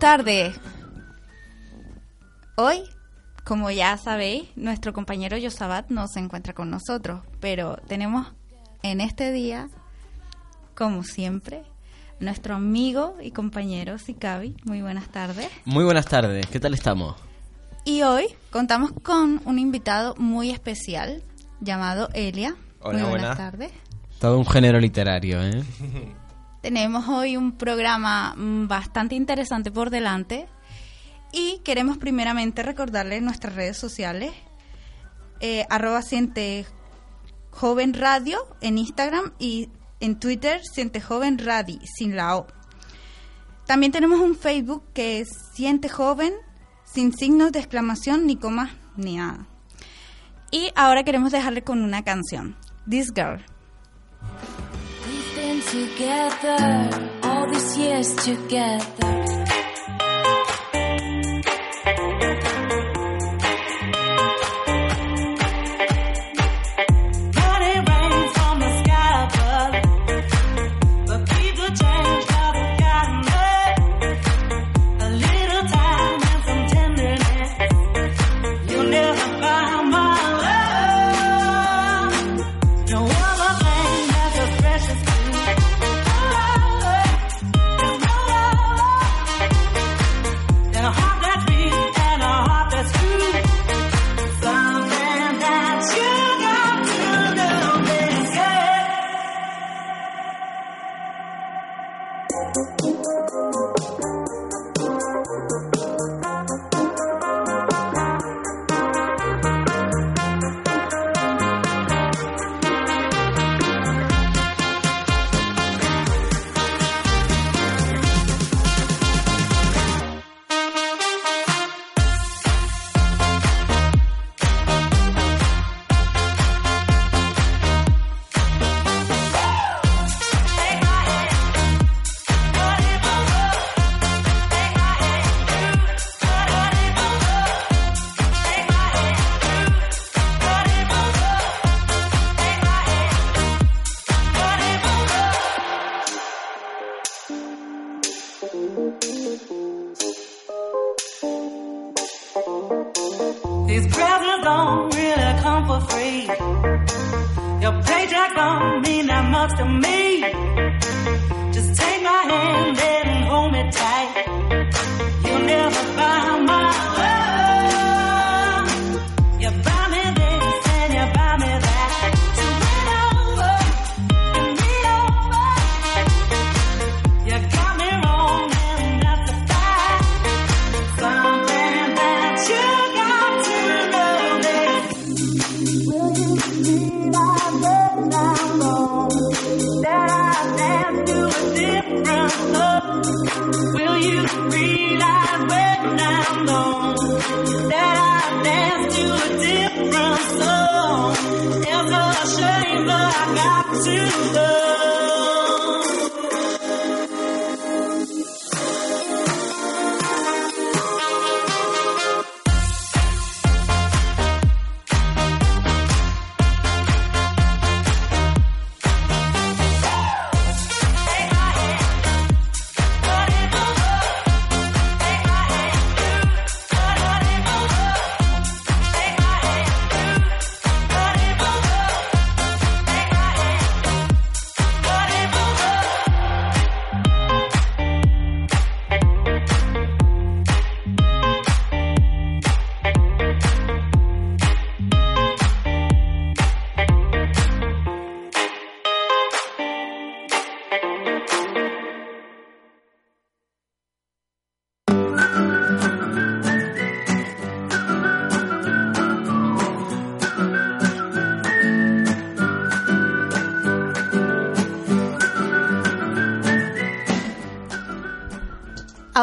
Tardes. Hoy, como ya sabéis, nuestro compañero Yosabat no se encuentra con nosotros, pero tenemos en este día, como siempre, nuestro amigo y compañero Sikavi. Muy buenas tardes. Muy buenas tardes, ¿qué tal estamos? Y hoy contamos con un invitado muy especial llamado Elia. Hola, muy buenas buenas. tardes. Todo un género literario, ¿eh? Tenemos hoy un programa mm, bastante interesante por delante y queremos primeramente recordarles nuestras redes sociales, eh, arroba Siente Joven Radio en Instagram y en Twitter Siente Joven Radi, sin la O. También tenemos un Facebook que es Siente Joven, sin signos de exclamación, ni comas, ni nada. Y ahora queremos dejarle con una canción, This Girl. Together all these years together.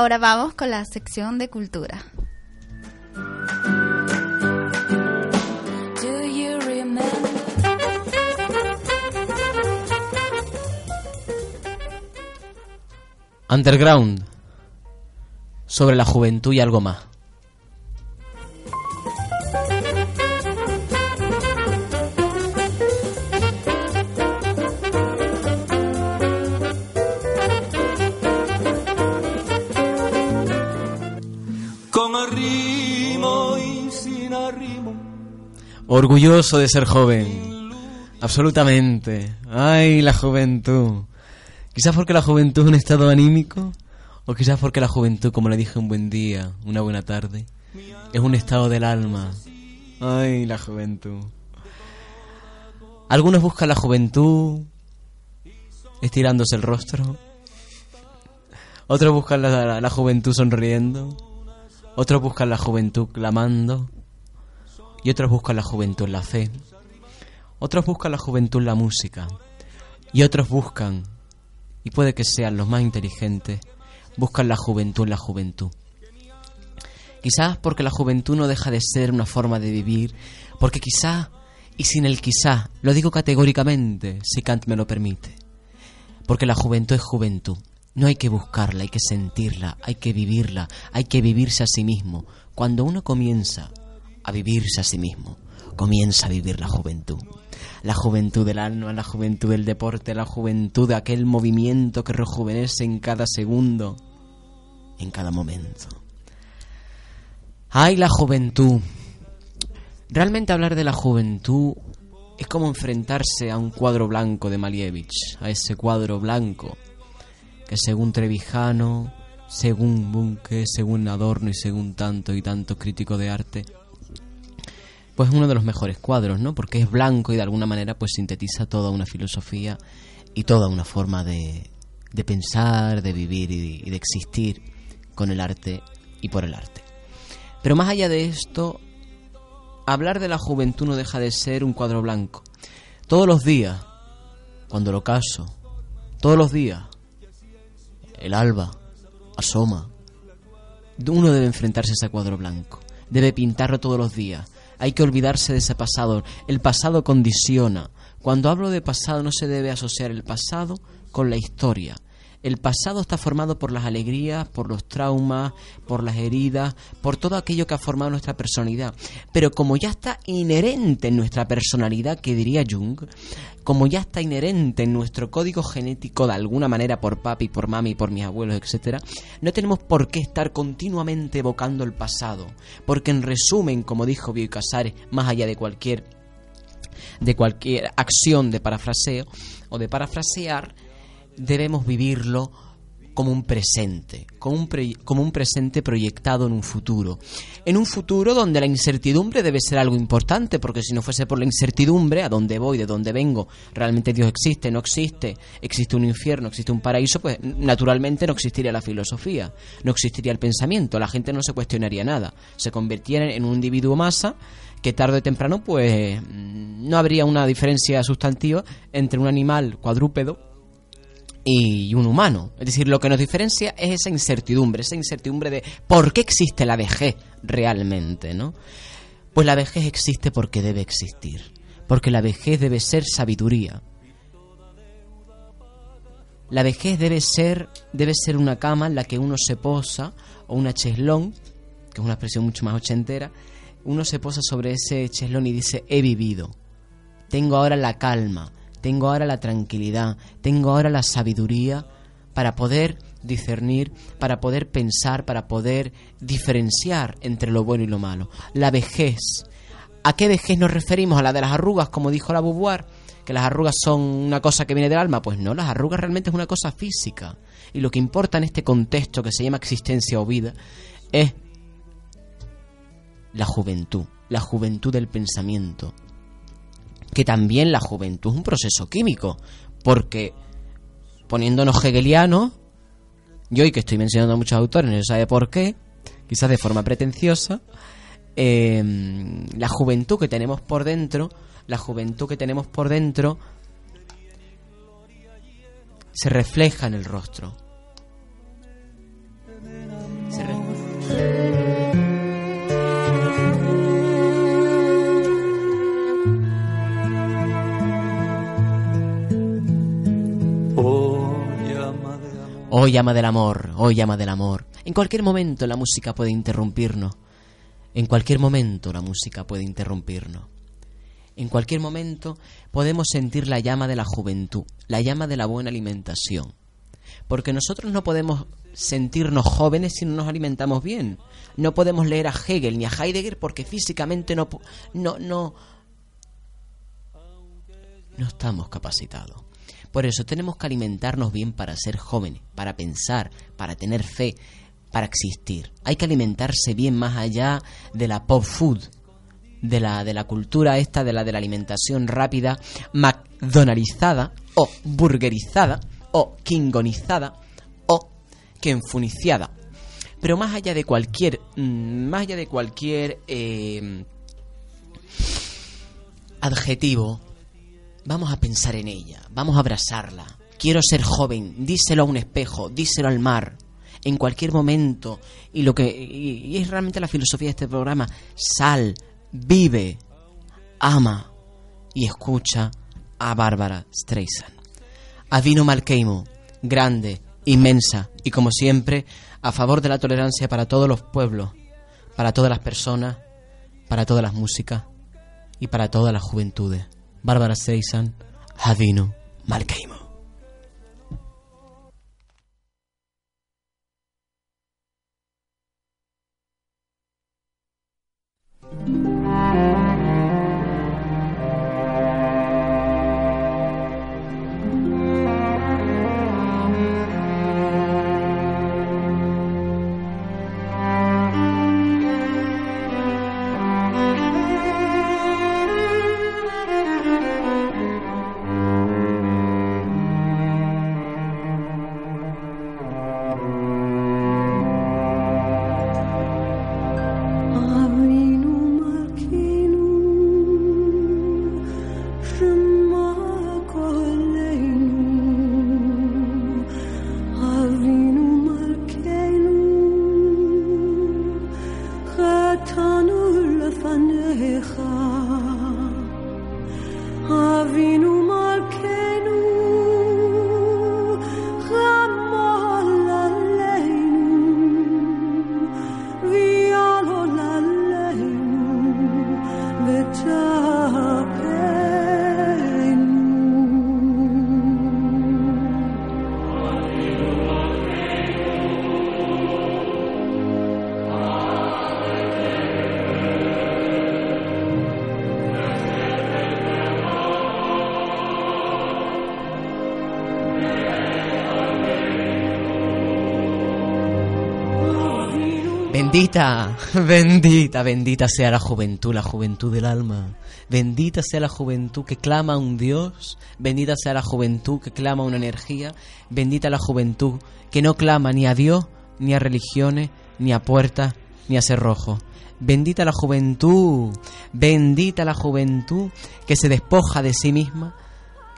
Ahora vamos con la sección de cultura. Underground. Sobre la juventud y algo más. Orgulloso de ser joven. Absolutamente. Ay, la juventud. Quizás porque la juventud es un estado anímico. O quizás porque la juventud, como le dije un buen día, una buena tarde, es un estado del alma. Ay, la juventud. Algunos buscan la juventud estirándose el rostro. Otros buscan la, la- la juventud sonriendo. Otros buscan la juventud clamando. Y otros buscan la juventud en la fe. Otros buscan la juventud en la música. Y otros buscan, y puede que sean los más inteligentes, buscan la juventud en la juventud. Quizás porque la juventud no deja de ser una forma de vivir, porque quizá, y sin el quizá, lo digo categóricamente, si Kant me lo permite, porque la juventud es juventud. No hay que buscarla, hay que sentirla, hay que vivirla, hay que vivirse a sí mismo. Cuando uno comienza a vivirse a sí mismo, comienza a vivir la juventud. La juventud del alma, la juventud del deporte, la juventud de aquel movimiento que rejuvenece en cada segundo, en cada momento. ¡Ay, la juventud! Realmente hablar de la juventud es como enfrentarse a un cuadro blanco de Malievich, a ese cuadro blanco que según Trevijano, según Bunke, según Adorno y según tanto y tanto crítico de arte, pues es uno de los mejores cuadros, ¿no? Porque es blanco y de alguna manera pues sintetiza toda una filosofía y toda una forma de, de pensar, de vivir y, y de existir con el arte y por el arte. Pero más allá de esto, hablar de la juventud no deja de ser un cuadro blanco. Todos los días, cuando lo caso, todos los días, el alba asoma. Uno debe enfrentarse a ese cuadro blanco. Debe pintarlo todos los días. Hay que olvidarse de ese pasado. El pasado condiciona. Cuando hablo de pasado no se debe asociar el pasado con la historia. El pasado está formado por las alegrías, por los traumas, por las heridas, por todo aquello que ha formado nuestra personalidad. Pero como ya está inherente en nuestra personalidad, que diría Jung, como ya está inherente en nuestro código genético de alguna manera por papi, por mami, por mis abuelos, etcétera, no tenemos por qué estar continuamente evocando el pasado, porque en resumen, como dijo Bioy Casares, más allá de cualquier de cualquier acción de parafraseo o de parafrasear, debemos vivirlo como un presente, como un, pre- como un presente proyectado en un futuro. En un futuro donde la incertidumbre debe ser algo importante, porque si no fuese por la incertidumbre, a dónde voy, de dónde vengo, realmente Dios existe, no existe, existe un infierno, existe un paraíso, pues naturalmente no existiría la filosofía, no existiría el pensamiento, la gente no se cuestionaría nada, se convirtiera en un individuo masa que tarde o temprano pues mm, no habría una diferencia sustantiva entre un animal cuadrúpedo y un humano. Es decir, lo que nos diferencia es esa incertidumbre, esa incertidumbre de por qué existe la vejez realmente, ¿no? Pues la vejez existe porque debe existir, porque la vejez debe ser sabiduría. La vejez debe ser debe ser una cama en la que uno se posa o una cheslón, que es una expresión mucho más ochentera, uno se posa sobre ese cheslón y dice he vivido. Tengo ahora la calma, tengo ahora la tranquilidad, tengo ahora la sabiduría para poder discernir, para poder pensar, para poder diferenciar entre lo bueno y lo malo. La vejez. ¿A qué vejez nos referimos? ¿A la de las arrugas, como dijo la Beauvoir? ¿Que las arrugas son una cosa que viene del alma? Pues no, las arrugas realmente es una cosa física. Y lo que importa en este contexto que se llama existencia o vida es la juventud, la juventud del pensamiento, que también la juventud es un proceso químico, porque poniéndonos hegelianos, yo hoy que estoy mencionando a muchos autores, no se sabe por qué, quizás de forma pretenciosa, eh, la juventud que tenemos por dentro, la juventud que tenemos por dentro, se refleja en el rostro. Oh llama del amor, oh llama del amor. En cualquier momento la música puede interrumpirnos. En cualquier momento la música puede interrumpirnos. En cualquier momento podemos sentir la llama de la juventud, la llama de la buena alimentación. Porque nosotros no podemos sentirnos jóvenes si no nos alimentamos bien. No podemos leer a Hegel ni a Heidegger porque físicamente no no no no estamos capacitados. Por eso tenemos que alimentarnos bien para ser jóvenes, para pensar, para tener fe, para existir. Hay que alimentarse bien más allá de la pop food, de la, de la cultura esta, de la de la alimentación rápida, McDonaldizada, o burgerizada, o kingonizada, o kenfuniciada. Pero más allá de cualquier, mm, más allá de cualquier eh, adjetivo, vamos a pensar en ella, vamos a abrazarla. Quiero ser joven, díselo a un espejo, díselo al mar, en cualquier momento. Y lo que y, es realmente la filosofía de este programa, sal, vive, ama y escucha a Bárbara Streisand. A Vino Malkeimo, grande, inmensa y como siempre, a favor de la tolerancia para todos los pueblos, para todas las personas, para todas las músicas y para todas las juventudes. Bárbara Streisand, Adino Malkeimo. Bendita, bendita, bendita sea la juventud, la juventud del alma. Bendita sea la juventud que clama a un Dios. Bendita sea la juventud que clama a una energía. Bendita la juventud que no clama ni a Dios, ni a religiones, ni a puertas, ni a cerrojos. Bendita la juventud, bendita la juventud que se despoja de sí misma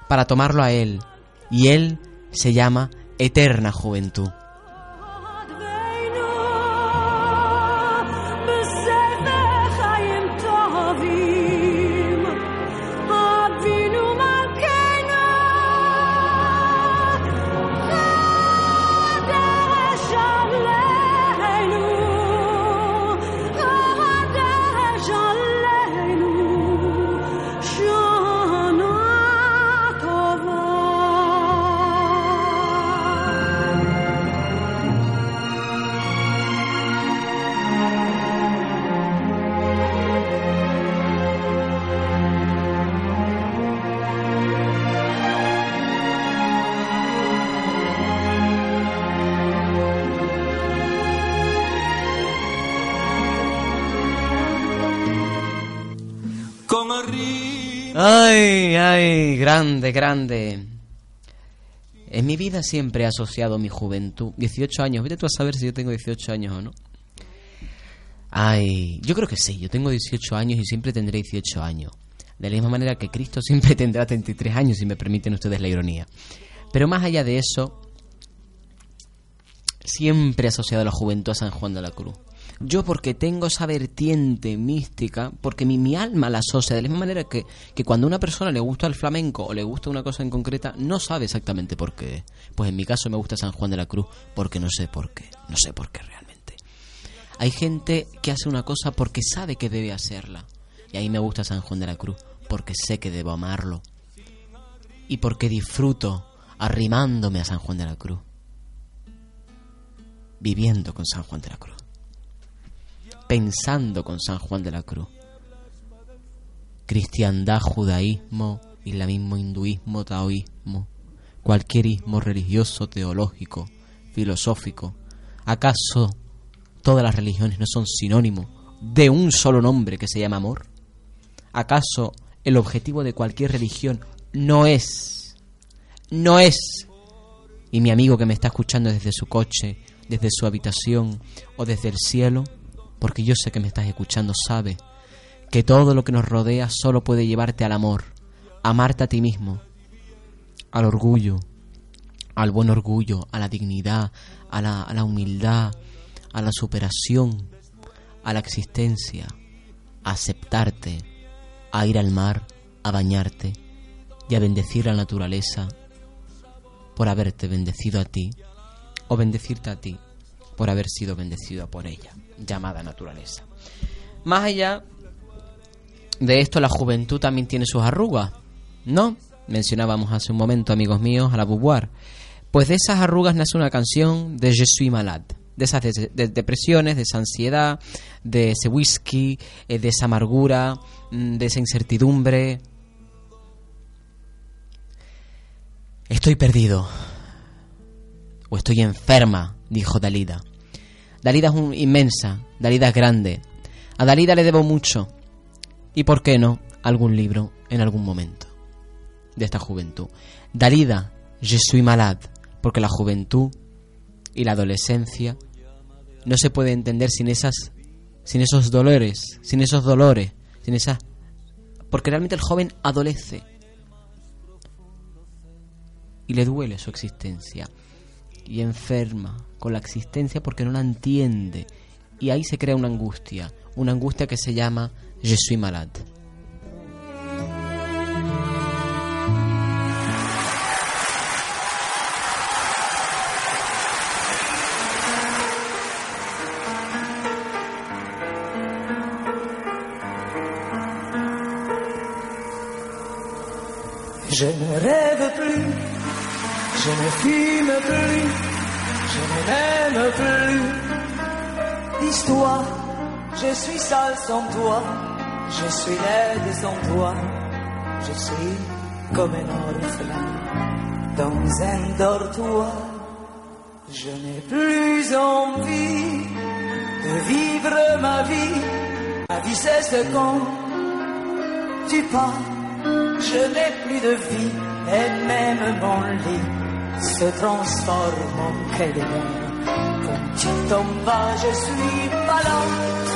para tomarlo a Él. Y Él se llama eterna juventud. Ay, ay, grande, grande. En mi vida siempre he asociado mi juventud. 18 años, vete tú a saber si yo tengo 18 años o no. Ay, yo creo que sí, yo tengo 18 años y siempre tendré 18 años. De la misma manera que Cristo siempre tendrá 33 años, si me permiten ustedes la ironía. Pero más allá de eso, siempre he asociado la juventud a San Juan de la Cruz. Yo porque tengo esa vertiente mística, porque mi, mi alma la asocia, de la misma manera que, que cuando a una persona le gusta el flamenco o le gusta una cosa en concreta, no sabe exactamente por qué. Pues en mi caso me gusta San Juan de la Cruz porque no sé por qué, no sé por qué realmente. Hay gente que hace una cosa porque sabe que debe hacerla. Y ahí me gusta San Juan de la Cruz porque sé que debo amarlo. Y porque disfruto arrimándome a San Juan de la Cruz. Viviendo con San Juan de la Cruz pensando con San Juan de la Cruz. Cristiandad, judaísmo, islamismo, hinduismo, taoísmo, cualquier ismo religioso, teológico, filosófico. ¿Acaso todas las religiones no son sinónimos de un solo nombre que se llama amor? ¿Acaso el objetivo de cualquier religión no es, no es, y mi amigo que me está escuchando desde su coche, desde su habitación o desde el cielo, porque yo sé que me estás escuchando, sabe que todo lo que nos rodea solo puede llevarte al amor, amarte a ti mismo, al orgullo, al buen orgullo, a la dignidad, a la, a la humildad, a la superación, a la existencia, a aceptarte, a ir al mar, a bañarte y a bendecir la naturaleza por haberte bendecido a ti o bendecirte a ti por haber sido bendecido por ella, llamada naturaleza. Más allá de esto, la juventud también tiene sus arrugas, ¿no? Mencionábamos hace un momento, amigos míos, a la Beauvoir. Pues de esas arrugas nace una canción de Je suis malade. De esas de- de- depresiones, de esa ansiedad, de ese whisky, eh, de esa amargura, mm, de esa incertidumbre. Estoy perdido. O estoy enferma, dijo Dalida. Dalida es un- inmensa, Dalida es grande. A Dalida le debo mucho. Y por qué no, algún libro en algún momento de esta juventud. Dalida, je suis malade, porque la juventud y la adolescencia no se puede entender sin esas sin esos dolores, sin esos dolores, sin esas porque realmente el joven adolece y le duele su existencia y enferma con la existencia porque no la entiende y ahí se crea una angustia, una angustia que se llama je suis malade. Je ne rêve plus, je ne fume plus, je ne m'aime plus. Histoire, je suis sale sans toi, je suis laide sans toi, je suis comme un orphelin dans un dortoir. Je n'ai plus envie de vivre ma vie, ma vie cesse quand tu pars. Je n'ai plus de vie et même mon lit se transforme en quai de mer. Vas, je suis malade,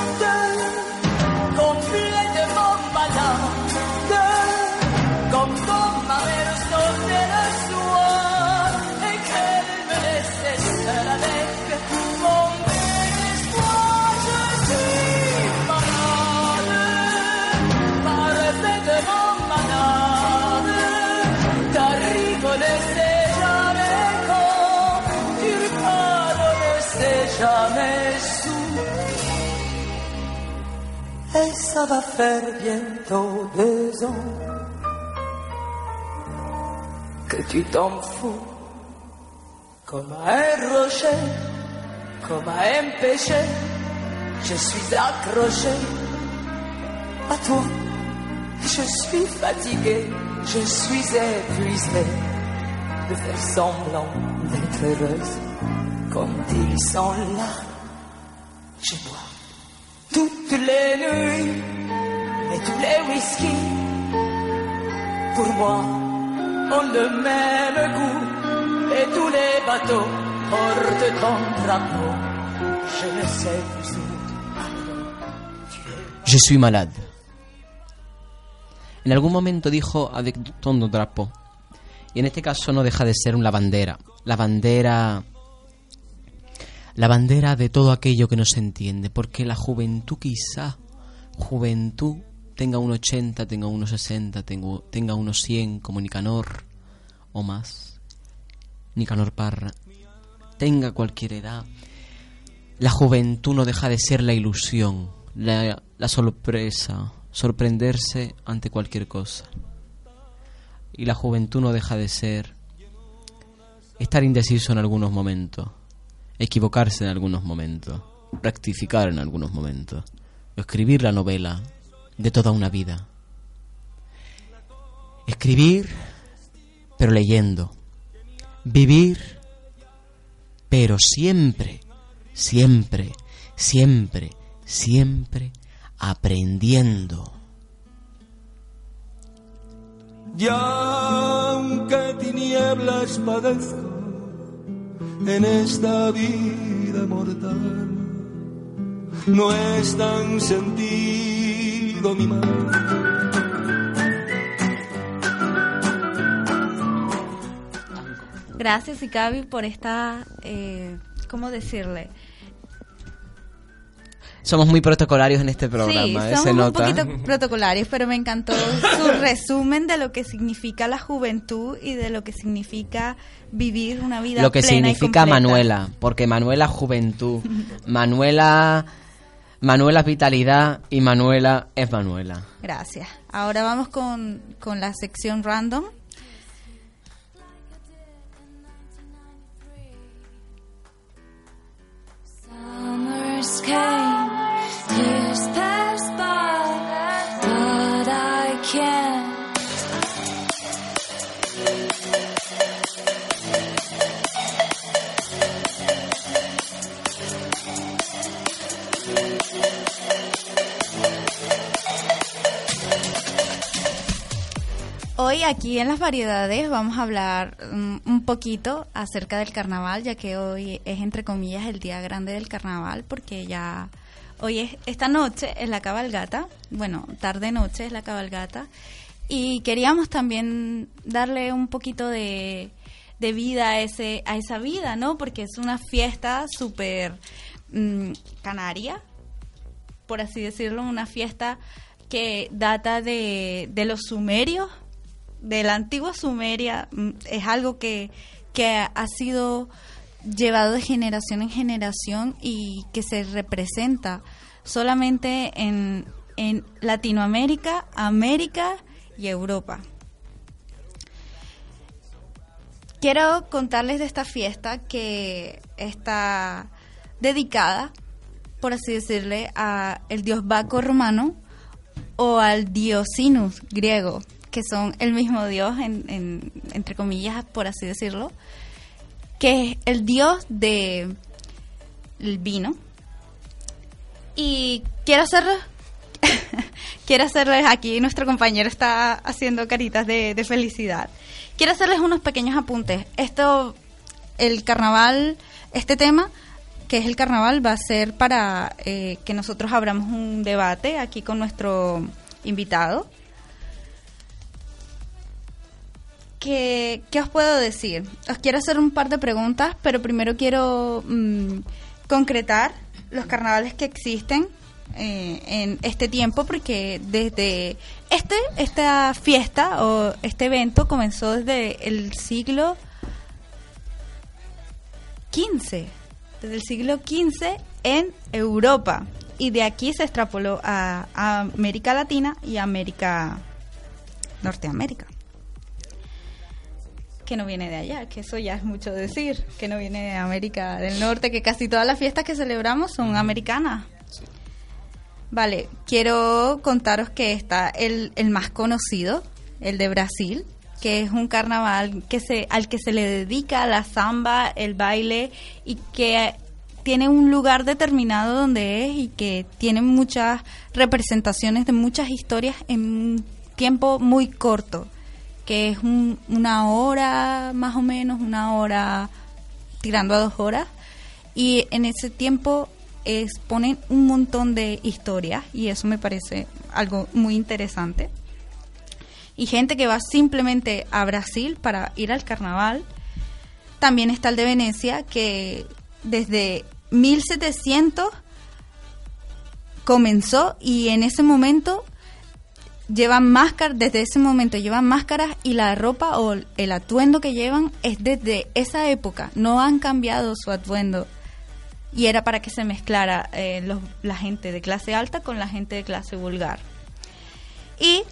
ça va faire bientôt deux ans que tu t'en fous comme à un rocher, comme à un péché. Je suis accroché à toi. Je suis fatigué, je suis épuisé de faire semblant d'être heureuse. Comme ils sont là, je bois toutes les nuits et tous les whisky. Pour moi, ont le même goût et tous les bateaux portent ton drapeau. Je ne sais plus. Je suis malade. En algún momento dijo avec ton drapeau. Y en este caso no deja de ser una bandera. La bandera la bandera de todo aquello que no se entiende, porque la juventud quizá, juventud, tenga un 80, tenga unos 60, tengo- tenga unos 100 como Nicanor o más, Nicanor Parra, tenga cualquier edad, la juventud no deja de ser la ilusión, la, la sorpresa, sorprenderse ante cualquier cosa. Y la juventud no deja de ser estar indeciso en algunos momentos, equivocarse en algunos momentos, rectificar en algunos momentos, escribir la novela de toda una vida. Escribir, pero leyendo. Vivir, pero siempre, siempre, siempre, siempre aprendiendo. Ya aunque tinieblas padezco en esta vida mortal, no es tan sentido mi mal. Gracias, Icabi, por esta, eh, ¿cómo decirle? Somos muy protocolarios en este programa, sí, ¿eh? somos se un nota. poquito protocolarios, pero me encantó su resumen de lo que significa la juventud y de lo que significa vivir una vida Lo que plena y significa completa. Manuela, porque Manuela es juventud, Manuela, Manuela es vitalidad y Manuela es Manuela. Gracias. Ahora vamos con, con la sección random. Summers came, Hoy aquí en las variedades vamos a hablar mm, un poquito acerca del carnaval, ya que hoy es entre comillas el día grande del carnaval, porque ya hoy es esta noche es la cabalgata, bueno, tarde noche es la cabalgata, y queríamos también darle un poquito de, de vida a ese a esa vida, ¿no? Porque es una fiesta súper mm, canaria, por así decirlo, una fiesta que data de, de los sumerios, de la antigua Sumeria, mm, es algo que, que ha sido llevado de generación en generación y que se representa solamente en, en Latinoamérica, América y Europa. Quiero contarles de esta fiesta que está dedicada, por así decirle, a el dios Baco romano o al Diosinus griego, que son el mismo dios, en, en- entre comillas, por así decirlo, que es el dios de el vino. Y quiero hacerlo, quiero hacerles aquí, nuestro compañero está haciendo caritas de, de felicidad. Quiero hacerles unos pequeños apuntes. Esto, el carnaval, este tema, que es el carnaval, va a ser para eh, que nosotros abramos un debate aquí con nuestro invitado. ¿Qué, qué os puedo decir? Os quiero hacer un par de preguntas, pero primero quiero mm, concretar los carnavales que existen eh, en este tiempo, porque desde este esta fiesta o este evento comenzó desde el siglo XV, desde el siglo XV en Europa, y de aquí se extrapoló a, América Latina y América Norteamérica que no viene de allá, que eso ya es mucho decir, que no viene de América del Norte, que casi todas las fiestas que celebramos son americanas. Vale, quiero contaros que está el, el más conocido, el de Brasil, que es un carnaval que se, al que se le dedica la samba, el baile y que tiene un lugar determinado donde es y que tiene muchas representaciones de muchas historias en un tiempo muy corto que es un- una hora más o menos, una hora tirando a dos horas. Y en ese tiempo exponen un montón de historias y eso me parece algo muy interesante. Y gente que va simplemente a Brasil para ir al carnaval. También está el de Venecia, que desde 1700 comenzó y en ese momento llevan máscaras, desde ese momento llevan máscaras y la ropa o el atuendo que llevan es desde esa época, no han cambiado su atuendo. Y era para que se mezclara eh, los- la gente de clase alta con la gente de clase vulgar. Y,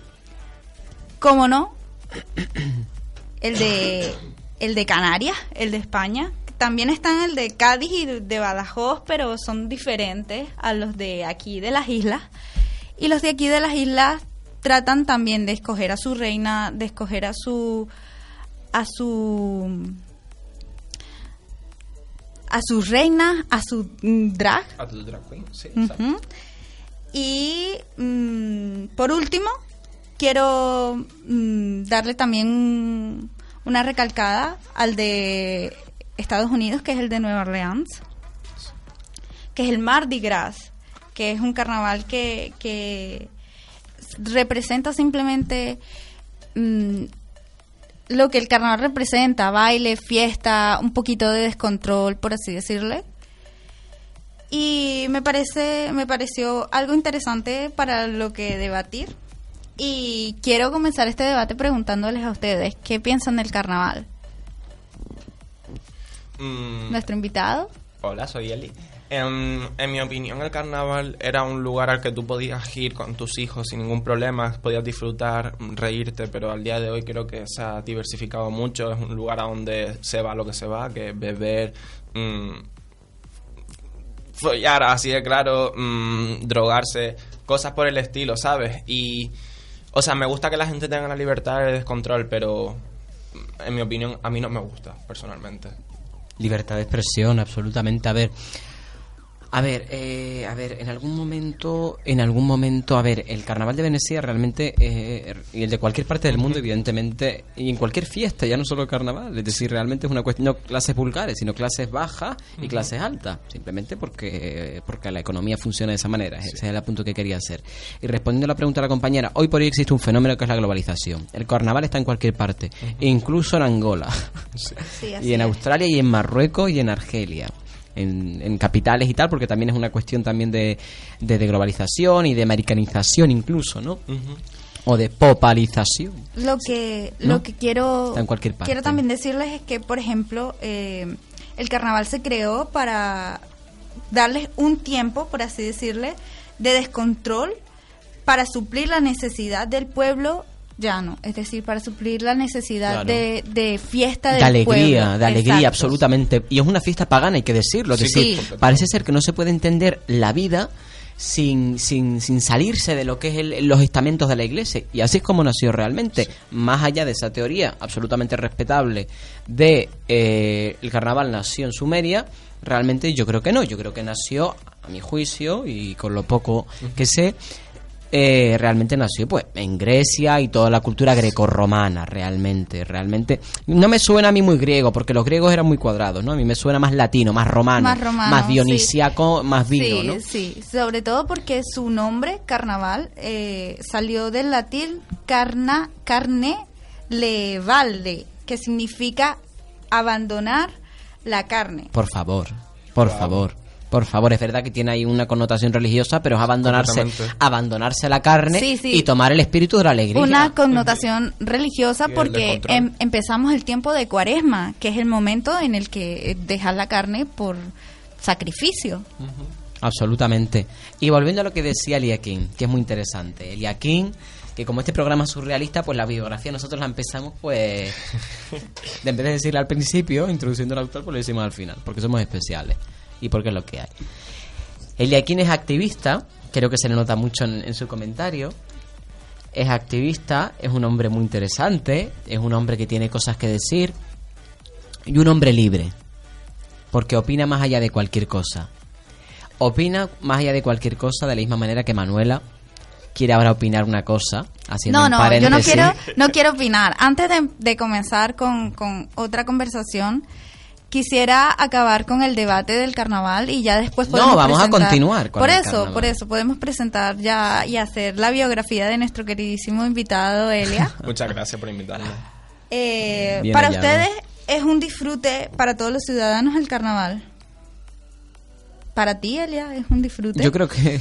como no, el de, el de Canarias, el de España. También están el de Cádiz y de Badajoz, pero son diferentes a los de aquí de las islas. Y los de aquí de las islas tratan también de escoger a su reina, de escoger a su a su a su reina, a su drag. A tu drag queen, sí. Y mm, por último, quiero mm, darle también una recalcada al de Estados Unidos, que es el de Nueva Orleans, que es el Mardi Gras, que es un carnaval que, que representa simplemente mm, lo que el carnaval representa, baile, fiesta, un poquito de descontrol, por así decirle. Y me parece, me pareció algo interesante para lo que debatir. Y quiero comenzar este debate preguntándoles a ustedes qué piensan del carnaval. Mm, Nuestro invitado. Hola, soy Eli. En, en mi opinión, el carnaval era un lugar al que tú podías ir con tus hijos sin ningún problema, podías disfrutar, reírte, pero al día de hoy creo que se ha diversificado mucho. Es un lugar a donde se va lo que se va, que beber, mm, follar, así de claro, mm, drogarse, cosas por el estilo, ¿sabes? Y, o sea, me gusta que la gente tenga la libertad de descontrol, pero en mi opinión, a mí no me gusta, personalmente. Libertad de expresión, absolutamente. A ver, a ver, eh, a ver, en algún momento, en algún momento, a ver, el carnaval de Venecia realmente, eh, y el de cualquier parte del mundo, evidentemente, y en cualquier fiesta, ya no solo carnaval, es decir, realmente es una cuestión, no clases vulgares, sino clases bajas y clases altas, simplemente porque, porque la economía funciona de esa manera, ese es el punto que quería hacer. Y respondiendo a la pregunta de la compañera, hoy por hoy existe un fenómeno que es la globalización. El carnaval está en cualquier parte, incluso en Angola. Sí, y en es. Australia y en Marruecos y en Argelia. En, en capitales y tal, porque también es una cuestión también de, de, de globalización y de americanización incluso, ¿no? O de popalización. Lo que, ¿No? lo que quiero, Está en cualquier parte. quiero también decirles es que, por ejemplo, eh, el carnaval se creó para darles un tiempo, por así decirle, de descontrol para suplir la necesidad del pueblo llano, es decir, para suplir la necesidad Claro. de, de fiesta del de alegría, pueblo. de alegría, Exacto. absolutamente. Y es una fiesta pagana, hay que decirlo. Es Sí, decir, parece ser que no se puede entender la vida sin, sin, sin salirse de lo que es el- los estamentos de la iglesia. Y así es como nació realmente. Más allá de esa teoría absolutamente respetable de eh, el carnaval nació en Sumeria, realmente yo creo que no. Yo creo que nació, a mi juicio, y con lo poco que sé, eh, realmente nació pues en Grecia y toda la cultura grecorromana realmente realmente. No me suena a mí muy griego porque los griegos eran muy cuadrados no a mí me suena más latino más romano Más romano, más sí. dionisiaco más vino sí, no sí, sobre todo porque su nombre, carnaval, eh, salió del latín carna, carne levalde, que significa abandonar la carne. por favor por favor por favor, es verdad que tiene ahí una connotación religiosa, pero es abandonarse, abandonarse a la carne Sí, sí. y tomar el espíritu de la alegría. Una connotación religiosa porque em- empezamos el tiempo de cuaresma, que es el momento en el que dejas la carne por sacrificio. Absolutamente. Y volviendo a lo que decía Eliakim, que es muy interesante. Eliakim, que como este programa es surrealista, pues la biografía nosotros la empezamos, pues, de en vez de decirla al principio, introduciendo al autor, pues lo decimos al final, porque somos especiales y porque es lo que hay. Eliakim es activista, creo que se le nota mucho en, en su comentario. Es activista, es un hombre muy interesante, es un hombre que tiene cosas que decir y un hombre libre, porque opina más allá de cualquier cosa opina más allá de cualquier cosa de la misma manera que Manuela quiere ahora opinar una cosa haciendo No, un no, yo no quiero, no quiero opinar. Antes de, de comenzar con, con otra conversación, quisiera acabar con el debate del carnaval y ya después No, podemos vamos a continuar con por el eso, carnaval. por eso podemos presentar ya y hacer la biografía de nuestro queridísimo invitado Elia. Muchas gracias por invitarme. Eh, para hallado. ustedes es un disfrute para todos los ciudadanos el carnaval. para ti, Elia, es un disfrute. Yo creo que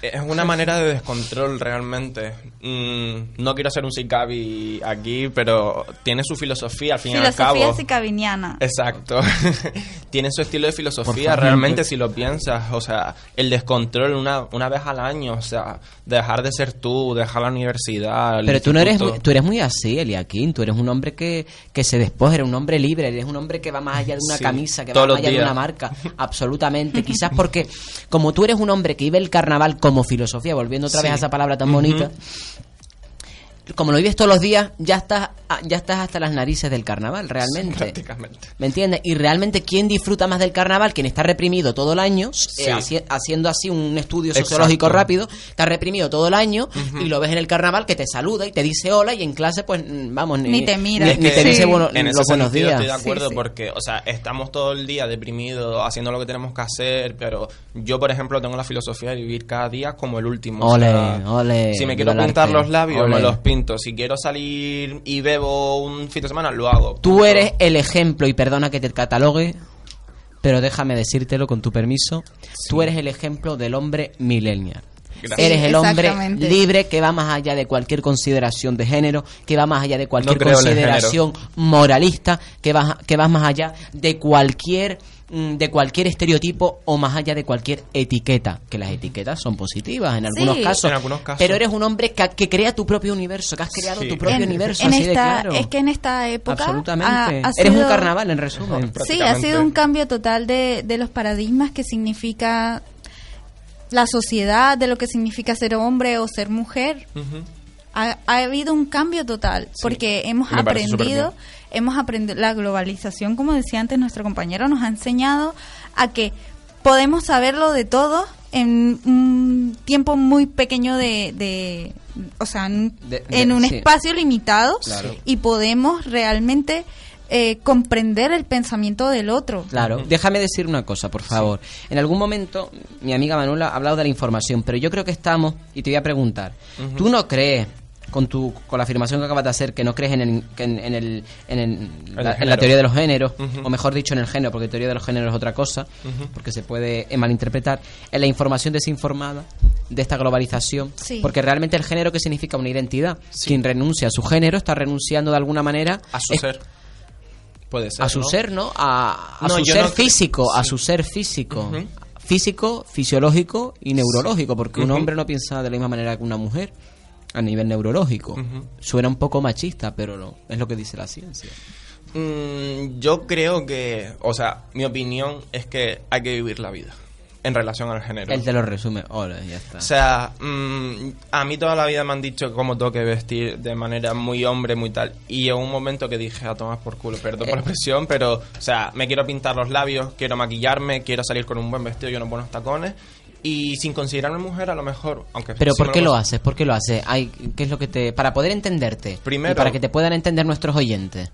Es una manera de descontrol realmente. Mm, no quiero hacer un sicavi aquí, pero tiene su filosofía al fin y al Filosofía cabo. sicaviniana. Exacto. tiene su estilo de filosofía favor. realmente si lo piensas. O sea, el descontrol una, una vez al año. O sea, dejar de ser tú, dejar la universidad. Pero tú no eres tú eres muy así, Eliaquín. Tú eres un hombre que, que se despoja, eres un hombre libre, eres un hombre que va más allá de una Sí, camisa, que va más allá de días. una marca. Absolutamente. Quizás porque, como tú eres un hombre que vive el carnaval como filosofía, volviendo otra Sí. vez a esa palabra tan bonita, como lo vives todos los días, ya estás, ya estás hasta las narices del carnaval, realmente. Prácticamente. ¿Me entiendes? Y realmente, ¿quién disfruta más del carnaval? Quien está reprimido todo el año, Sí. eh, haci- haciendo así un estudio Exacto. sociológico rápido, está reprimido todo el año y lo ves en el carnaval que te saluda y te dice hola y en clase, pues mm, vamos, Ni te mira. Ni, Es ni que te dice sí. bueno- en ese los buenos sentido días. estoy de acuerdo Sí, sí. porque, o sea, estamos todo el día deprimidos haciendo lo que tenemos que hacer, pero yo, por ejemplo, tengo la filosofía de vivir cada día como el último. o Ole, sea, ole, Si me quiero pintar los labios, Ole. me los pinto. Si quiero salir y bebo un fin de semana, lo hago. Tú eres el ejemplo, y perdona que te catalogue, pero déjame decírtelo con tu permiso, tú eres el ejemplo del hombre millennial. Gracias. Eres el hombre libre que va más allá de cualquier consideración de género, que va más allá de cualquier consideración moralista, que va, que va más allá de cualquier de cualquier estereotipo o más allá de cualquier etiqueta, que las etiquetas son positivas en algunos Sí. casos, En algunos casos. pero eres un hombre que, que crea tu propio universo, que has creado Sí. tu propio En- universo, en así de esta, claro. Es que en esta época. Absolutamente. ha- ha Eres un sido- carnaval, en resumen. Sí, ha sido un cambio total de, de los paradigmas que significa la sociedad, de lo que significa ser hombre o ser mujer. Ha, ha habido un cambio total porque hemos me aprendido, bien. Hemos aprendido la globalización, como decía antes nuestro compañero, nos ha enseñado a que podemos saberlo de todo en un tiempo muy pequeño de, de o sea, en, De- de- en un sí. espacio limitado Claro. y podemos realmente eh, comprender el pensamiento del otro. Claro, déjame decir una cosa, por favor. En algún momento, mi amiga Manuela ha hablado de la información, pero yo creo que estamos, y te voy a preguntar, ¿tú no crees, con tu con la afirmación que acabas de hacer, que no crees en, el, que en, en el, en, el- el la, en la teoría de los géneros, o mejor dicho, en el género, porque teoría de los géneros es otra cosa, porque se puede eh, malinterpretar, en la información desinformada de esta globalización? Sí. Porque realmente el género, que significa una identidad? Quien renuncia a su género está renunciando de alguna manera A su es- ser. Puede ser. a su ¿no? ser, ¿no? A, a No, su ser no físico, a su ser físico. Físico, fisiológico y neurológico, porque un hombre no piensa de la misma manera que una mujer a nivel neurológico. Suena un poco machista, pero no, es lo que dice la ciencia. Mm, yo creo que, o sea, mi opinión es que hay que vivir la vida en relación al género. Él te lo resume, hola, ya está. O sea, mm, a mí toda la vida me han dicho cómo tengo que vestir de manera muy hombre, muy tal. Y llegó un momento que dije, a tomar por culo, perdón por la Eh. expresión, pero, o sea, me quiero pintar los labios, quiero maquillarme, quiero salir con un buen vestido y unos buenos tacones. Y sin considerarme mujer, a lo mejor, aunque... Pero ¿por qué lo haces? ¿Por qué lo haces? Ay, ¿Qué es lo que te para poder entenderte Primero- y para que te puedan entender nuestros oyentes?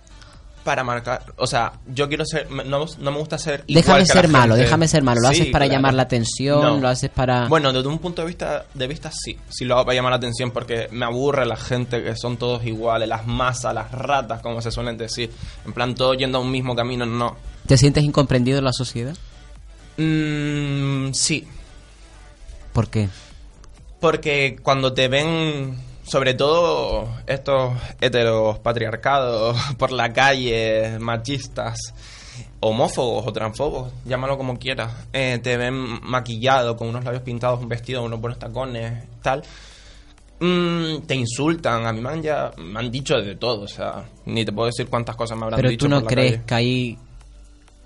Para marcar, o sea, yo quiero ser, no, no me gusta ser igual Déjame que ser la malo, gente. déjame ser malo. ¿Lo Sí, haces para claro. llamar la atención? No. ¿Lo haces para...? Bueno, desde un punto de vista, de vista sí, sí lo hago para llamar la atención porque me aburre la gente que son todos iguales, las masas, las ratas, como se suelen decir. En plan, todos yendo a un mismo camino, no. ¿Te sientes incomprendido en la sociedad? Mm, sí, ¿Por qué? porque cuando te ven, sobre todo estos heteros patriarcados por la calle, machistas, homófobos o transfobos, llámalo como quieras, eh, te ven maquillado, con unos labios pintados, un vestido, unos buenos tacones, tal. mm, te insultan, a mí me han, ya, me han dicho de todo, o sea, ni te puedo decir cuántas cosas me habrán Pero dicho. tú no por la crees calle. que ahí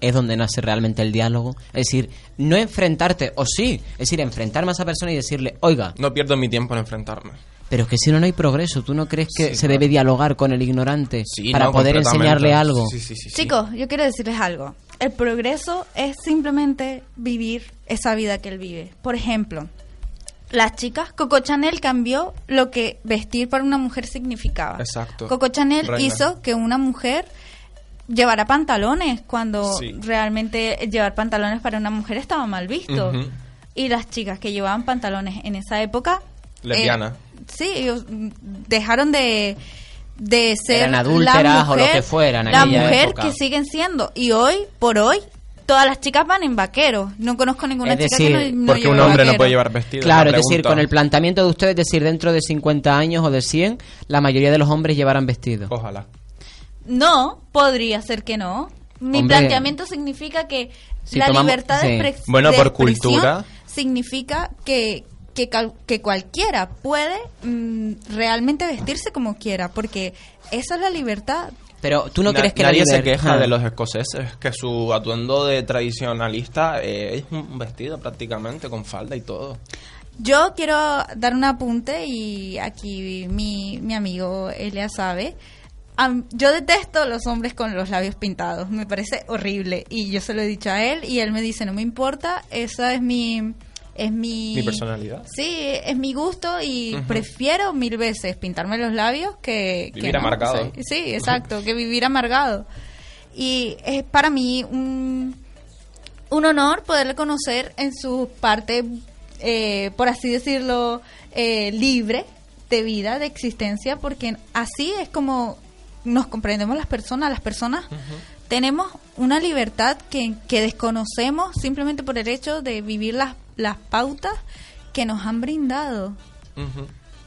es donde nace realmente el diálogo. Es decir, no enfrentarte, o sí, es decir, enfrentarme a esa persona y decirle, oiga, No pierdo mi tiempo en enfrentarme. pero es que si no, no hay progreso. ¿Tú no crees que Sí, se claro. debe dialogar con el ignorante Sí, para no, poder enseñarle algo? Sí, sí, sí, sí. Chicos, yo quiero decirles algo. El progreso es simplemente vivir esa vida que él vive. Por ejemplo, las chicas, Coco Chanel cambió lo que vestir para una mujer significaba. Exacto. Coco Chanel Reina. hizo que una mujer llevara pantalones cuando Sí. realmente llevar pantalones para una mujer estaba mal visto. Y las chicas que llevaban pantalones en esa época... eh, Lesbiana. sí, ellos dejaron de, de ser Eran la adúlteras o lo mujer- que fueran en La mujer época. que siguen siendo. Y hoy, por hoy, todas las chicas van en vaqueros. No conozco ninguna Es chica decir, que no, no Porque un hombre no puede llevar vestido. Claro, la es decir, con el planteamiento de ustedes, es decir, dentro de 50 años o de 100, la mayoría de los hombres llevarán vestido. Ojalá. No, podría ser que no. Mi Hombre. planteamiento significa que Si la tomamos- libertad de, sí. expres- Bueno, de por expresión cultura. significa que, que, cal- que cualquiera puede mm, realmente vestirse como quiera, porque esa es la libertad. Pero tú no Na- crees que nadie la se queja Ah. de los escoceses, que su atuendo de tradicionalista eh, es un vestido prácticamente con falda y todo. Yo quiero dar un apunte y aquí mi, mi amigo Elia sabe. Am- yo detesto los hombres con los labios pintados, me parece horrible y yo se lo he dicho a él y él me dice no me importa, esa es mi es mi Mi personalidad. Sí, es mi gusto y prefiero mil veces pintarme los labios que que Vivir no. amargado. Sí, sí, exacto, que vivir amargado. Y es para mí un un honor poderle conocer en su parte, eh, por así decirlo, eh, libre de vida, de existencia, porque así es como nos comprendemos las personas. Las personas tenemos una libertad que, que desconocemos simplemente por el hecho de vivir las, las pautas que nos han brindado.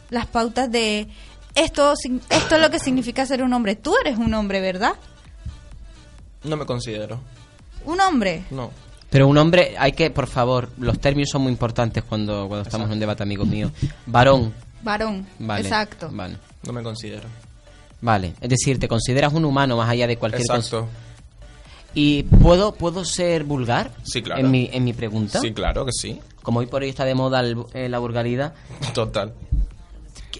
Las pautas de esto, esto es lo que significa ser un hombre. Tú eres un hombre, ¿verdad? No me considero. Un hombre. No. Pero un hombre, hay que, por favor, los términos son muy importantes cuando, cuando estamos en un debate, amigos míos. Varón. Varón. Vale. Exacto. Vale. No me considero. Vale. Es decir, te consideras un humano más allá de cualquier cosa. Exacto. ¿Y puedo, puedo ser vulgar? Sí, claro. En mi, en mi pregunta. Sí, claro que sí. Como hoy por hoy está de moda el- eh, la vulgaridad. Total.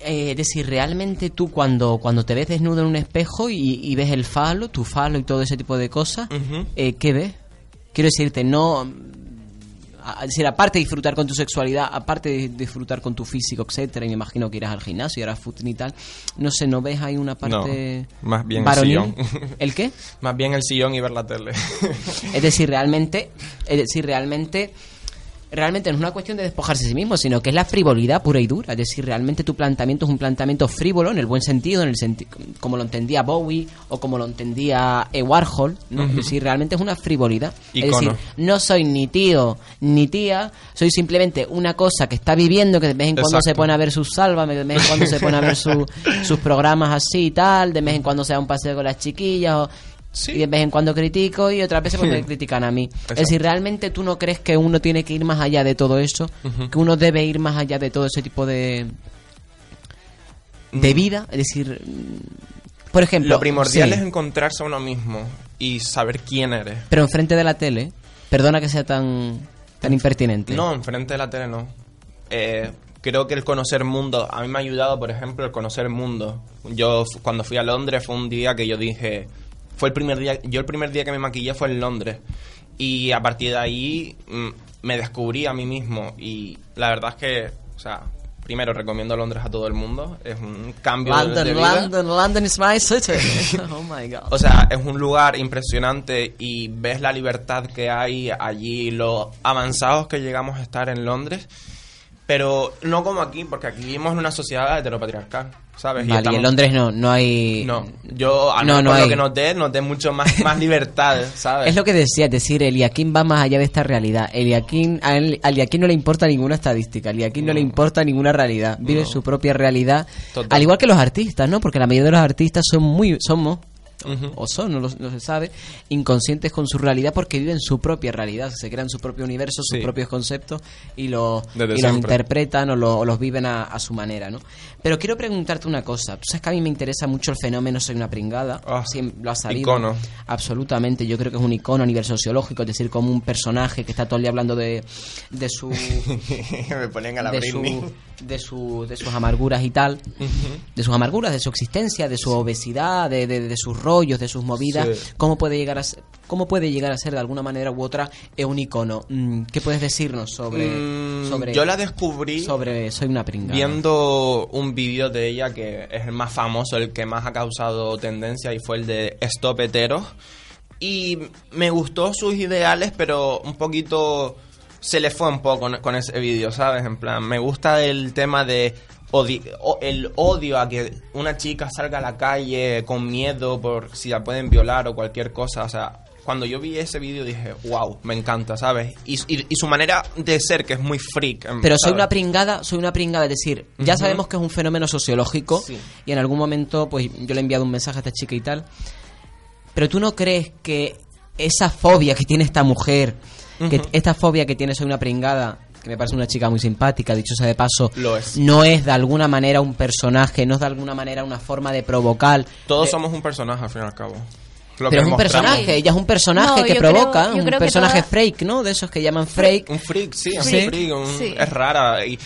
Eh, es decir, realmente tú cuando, cuando te ves desnudo en un espejo y, y ves el falo, tu falo y todo ese tipo de cosas, eh, ¿qué ves? Quiero decirte, no... a- decir, aparte de disfrutar con tu sexualidad, aparte de disfrutar con tu físico, etcétera, y me imagino que irás al gimnasio y harás footing y tal, no sé, ¿no ves ahí una parte No, más bien el sillón. ¿El qué? Más bien el sillón y ver la tele. Es decir, realmente, es decir, realmente, realmente no es una cuestión de despojarse de sí mismo, sino que es la frivolidad pura y dura. Es decir, realmente tu planteamiento es un planteamiento frívolo en el buen sentido, en el senti como lo entendía Bowie o como lo entendía eh, Warhol. ¿no? Es decir, realmente es una frivolidad. Es decir, no soy ni tío ni tía, soy simplemente una cosa que está viviendo, que de vez en cuando se pone a ver sus sálvame, de vez en cuando se pone a ver su- sus programas así y tal, de vez en cuando se da un paseo con las chiquillas o- Sí. y de vez en cuando critico y otras veces porque me critican a mí. Es decir, ¿realmente tú no crees que uno tiene que ir más allá de todo eso? Que uno debe ir más allá de todo ese tipo de de Mm. vida? Es decir, por ejemplo... Lo primordial sí, es encontrarse a uno mismo y saber quién eres. Pero enfrente de la tele, perdona que sea tan, tan impertinente. No, enfrente de la tele no. Eh, creo que el conocer mundo, a mí me ha ayudado, por ejemplo, el conocer mundo. Yo cuando fui a Londres fue un día que yo dije, fue el primer día, yo el primer día que me maquillé fue en Londres. Y a partir de ahí mm, me descubrí a mí mismo y la verdad es que, o sea, primero recomiendo Londres a todo el mundo, es un cambio de- London, de vida. London, London is my city. oh my god. O sea, es un lugar impresionante y ves la libertad que hay allí, lo avanzados que llegamos a estar en Londres, pero no como aquí, porque aquí vivimos en una sociedad heteropatriarcal, ¿sabes? Vale, y estamos- en Londres no, no hay... No, yo, al No, no hay. lo que noté, noté mucho más, más libertad, ¿sabes? Es lo que decía, es decir, Eliakim va más allá de esta realidad. Eliakim, a a Eliakim no le importa ninguna estadística, a Eliakim no, le importa ninguna realidad. Vive No. su propia realidad. Total. Al igual que los artistas, ¿no? Porque la mayoría de los artistas son muy, somos, O son, no, lo- no se sabe, inconscientes con su realidad porque viven su propia realidad, se crean su propio universo, sus Sí. propios conceptos y, los Desde y los interpretan o, lo- o los viven a, a su manera, ¿no? Pero quiero preguntarte una cosa. Tú sabes que a mí me interesa mucho el fenómeno Soy una pringada. Siem- lo ha salido. icono. Absolutamente. Yo creo que es un icono a nivel sociológico, es decir, como un personaje que está todo el día hablando de, de su... me ponen a la de, su, de, su, de sus amarguras y tal, de sus amarguras, de su existencia, de su obesidad, de, de- de sus rollos, de sus movidas, Sí. cómo puede llegar a ser, cómo puede llegar a ser de alguna manera u otra eh, un icono. Mm, ¿Qué puedes decirnos sobre, Mm, sobre yo la descubrí sobre soy una viendo un vídeo de ella que es el más famoso, el que más ha causado tendencia y fue el de Stop Heteros. Y me gustó sus ideales, pero un poquito se le fue un poco con ese vídeo, ¿sabes? En plan, me gusta el tema de odi- o- el odio a que una chica salga a la calle con miedo por si la pueden violar o cualquier cosa, o sea, cuando yo vi ese vídeo dije, wow, me encanta, ¿sabes? Y, y- y su manera de ser, que es muy freak. em, Pero soy una pringada, soy una pringada, es decir, ya sabemos que es un fenómeno sociológico Sí. y en algún momento pues yo le he enviado un mensaje a esta chica y tal. Pero tú no crees que esa fobia que tiene esta mujer, que esta fobia que tiene soy una pringada, que me parece una chica muy simpática, dicho sea de paso, Lo es. no es de alguna manera un personaje, no es de alguna manera una forma de provocar. Todos Eh, somos un personaje, al fin y al cabo. Lo pero es un mostramos. personaje, ella es un personaje No, que creo- provoca, un personaje toda- freak, ¿no? De esos que llaman freak. Un freak, sí, es Sí. un freak. un- Sí. Es rara. Y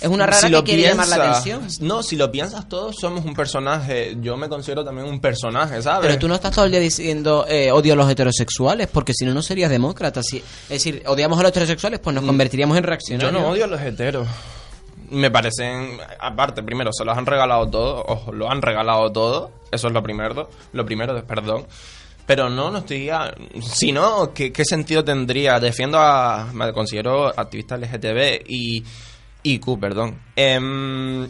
Es una rara que quiere llamar la atención. No, si lo piensas, todos somos un personaje. Yo me considero también un personaje, ¿sabes? Pero tú no estás todo el día diciendo eh, odio a los heterosexuales, porque si no, no serías demócrata. Si, es decir, odiamos a los heterosexuales, pues nos convertiríamos en Mm. Yo reaccionarios. no odio a los heteros. Me parecen, aparte, primero, se los han regalado todo, ojo, lo han regalado todo, eso es lo primero, lo primero, perdón. Pero no, no estoy, a- si no, ¿qué, qué sentido tendría? Defiendo a, me considero activista LGTB y, y Q, perdón. Em,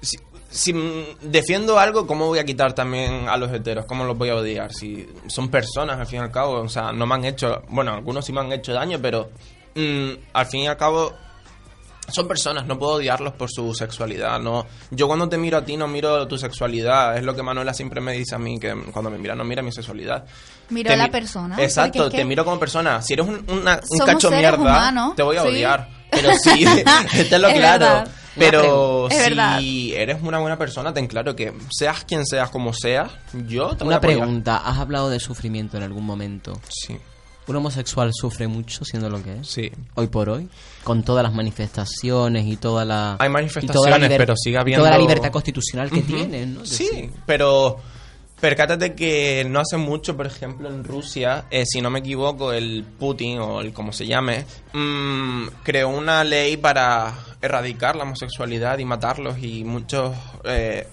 si, si defiendo algo, ¿cómo voy a quitar también a los heteros? ¿Cómo los voy a odiar? Si son personas, al fin y al cabo, o sea, no me han hecho, bueno, algunos sí me han hecho daño, pero mm, al fin y al cabo son personas, no puedo odiarlos por su sexualidad, no. Yo cuando te miro a ti no miro tu sexualidad, es lo que Manuela siempre me dice a mí, que cuando me mira no mira mi sexualidad. Miro Te a la mi- persona, Exacto, es que te miro como persona. Si eres un, una- un cacho mierda, humanos, te voy a sí. odiar. Pero sí, estélo Es claro. verdad. Pero verdad. si eres una buena persona, ten claro que seas quien seas, como seas, yo te voy a Una apoyar. pregunta, ¿has hablado de sufrimiento en algún momento? Sí, ¿Un homosexual sufre mucho siendo lo que es? sí. Hoy por hoy, con todas las manifestaciones y toda la... Hay y manifestaciones, toda la pero sigue habiendo... Toda la libertad constitucional que Ujú. tienen, ¿no? Sí, pero percátate que no hace mucho, por ejemplo, en Rusia, eh, si no me equivoco, el Putin o el como se llame, mm, creó una ley para erradicar la homosexualidad y matarlos y muchos eh,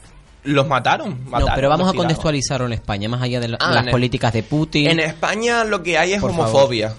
los mataron. No, pero vamos a contextualizarlo en España, más allá de, la- Ah, las el- políticas de Putin. En España lo que hay es favor. homofobia.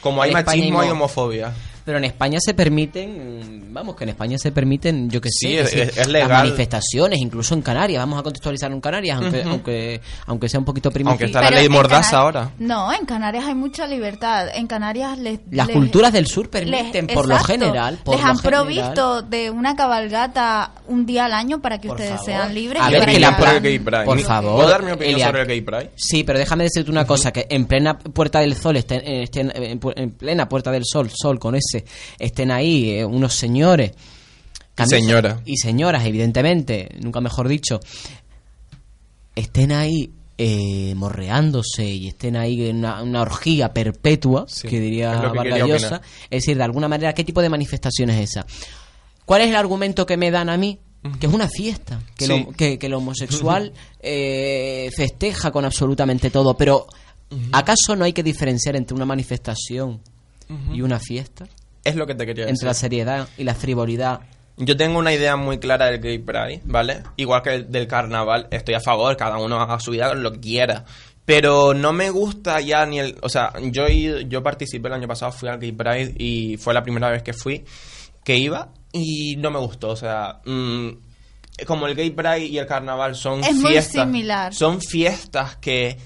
Como hay En machismo, hay hay mo- homofobia. Pero en España se permiten, vamos, que en España se permiten, yo que sé, Sí, que es- sí, es las legal. manifestaciones, incluso en Canarias, vamos a contextualizar en Canarias, aunque, aunque, aunque sea un poquito primitivo. Aunque está la ley mordaza ahora. No, en Canarias hay mucha libertad. En Canarias les... Las les- culturas del sur les- permiten, por lo general, por les lo han general. provisto de una cabalgata un día al año para que Por ustedes favor. sean libres. A y ver, que la Gay Pride. Por favor, ¿Puedo dar mi opinión Elia. sobre el Gay Pride? Sí, pero déjame decirte una cosa, que en plena Puerta del Sol, estén, estén, en plena Puerta del Sol, Sol con ese, estén ahí eh, unos señores. camisa- señoras. Y señoras, evidentemente, nunca mejor dicho, estén ahí eh, morreándose y estén ahí en una, una orgía perpetua, Sí, que diría es que. Es decir, de alguna manera, ¿qué tipo de manifestación es esa? ¿Cuál es el argumento que me dan a mí? Que es una fiesta, que, Sí. lo, que, que el homosexual eh, festeja con absolutamente todo, pero ¿acaso no hay que diferenciar entre una manifestación y una fiesta? Es lo que te quería decir. Entre la seriedad y la frivolidad. Yo tengo una idea muy clara del Gay Pride, ¿vale? Igual que el del carnaval, estoy a favor, cada uno haga su vida lo que quiera. Pero no me gusta ya ni el... O sea, yo, yo participé el año pasado, fui al Gay Pride y fue la primera vez que fui, que iba, y no me gustó. O sea, mm, como el Gay Pride y el carnaval son Es muy fiestas... similar. Son fiestas que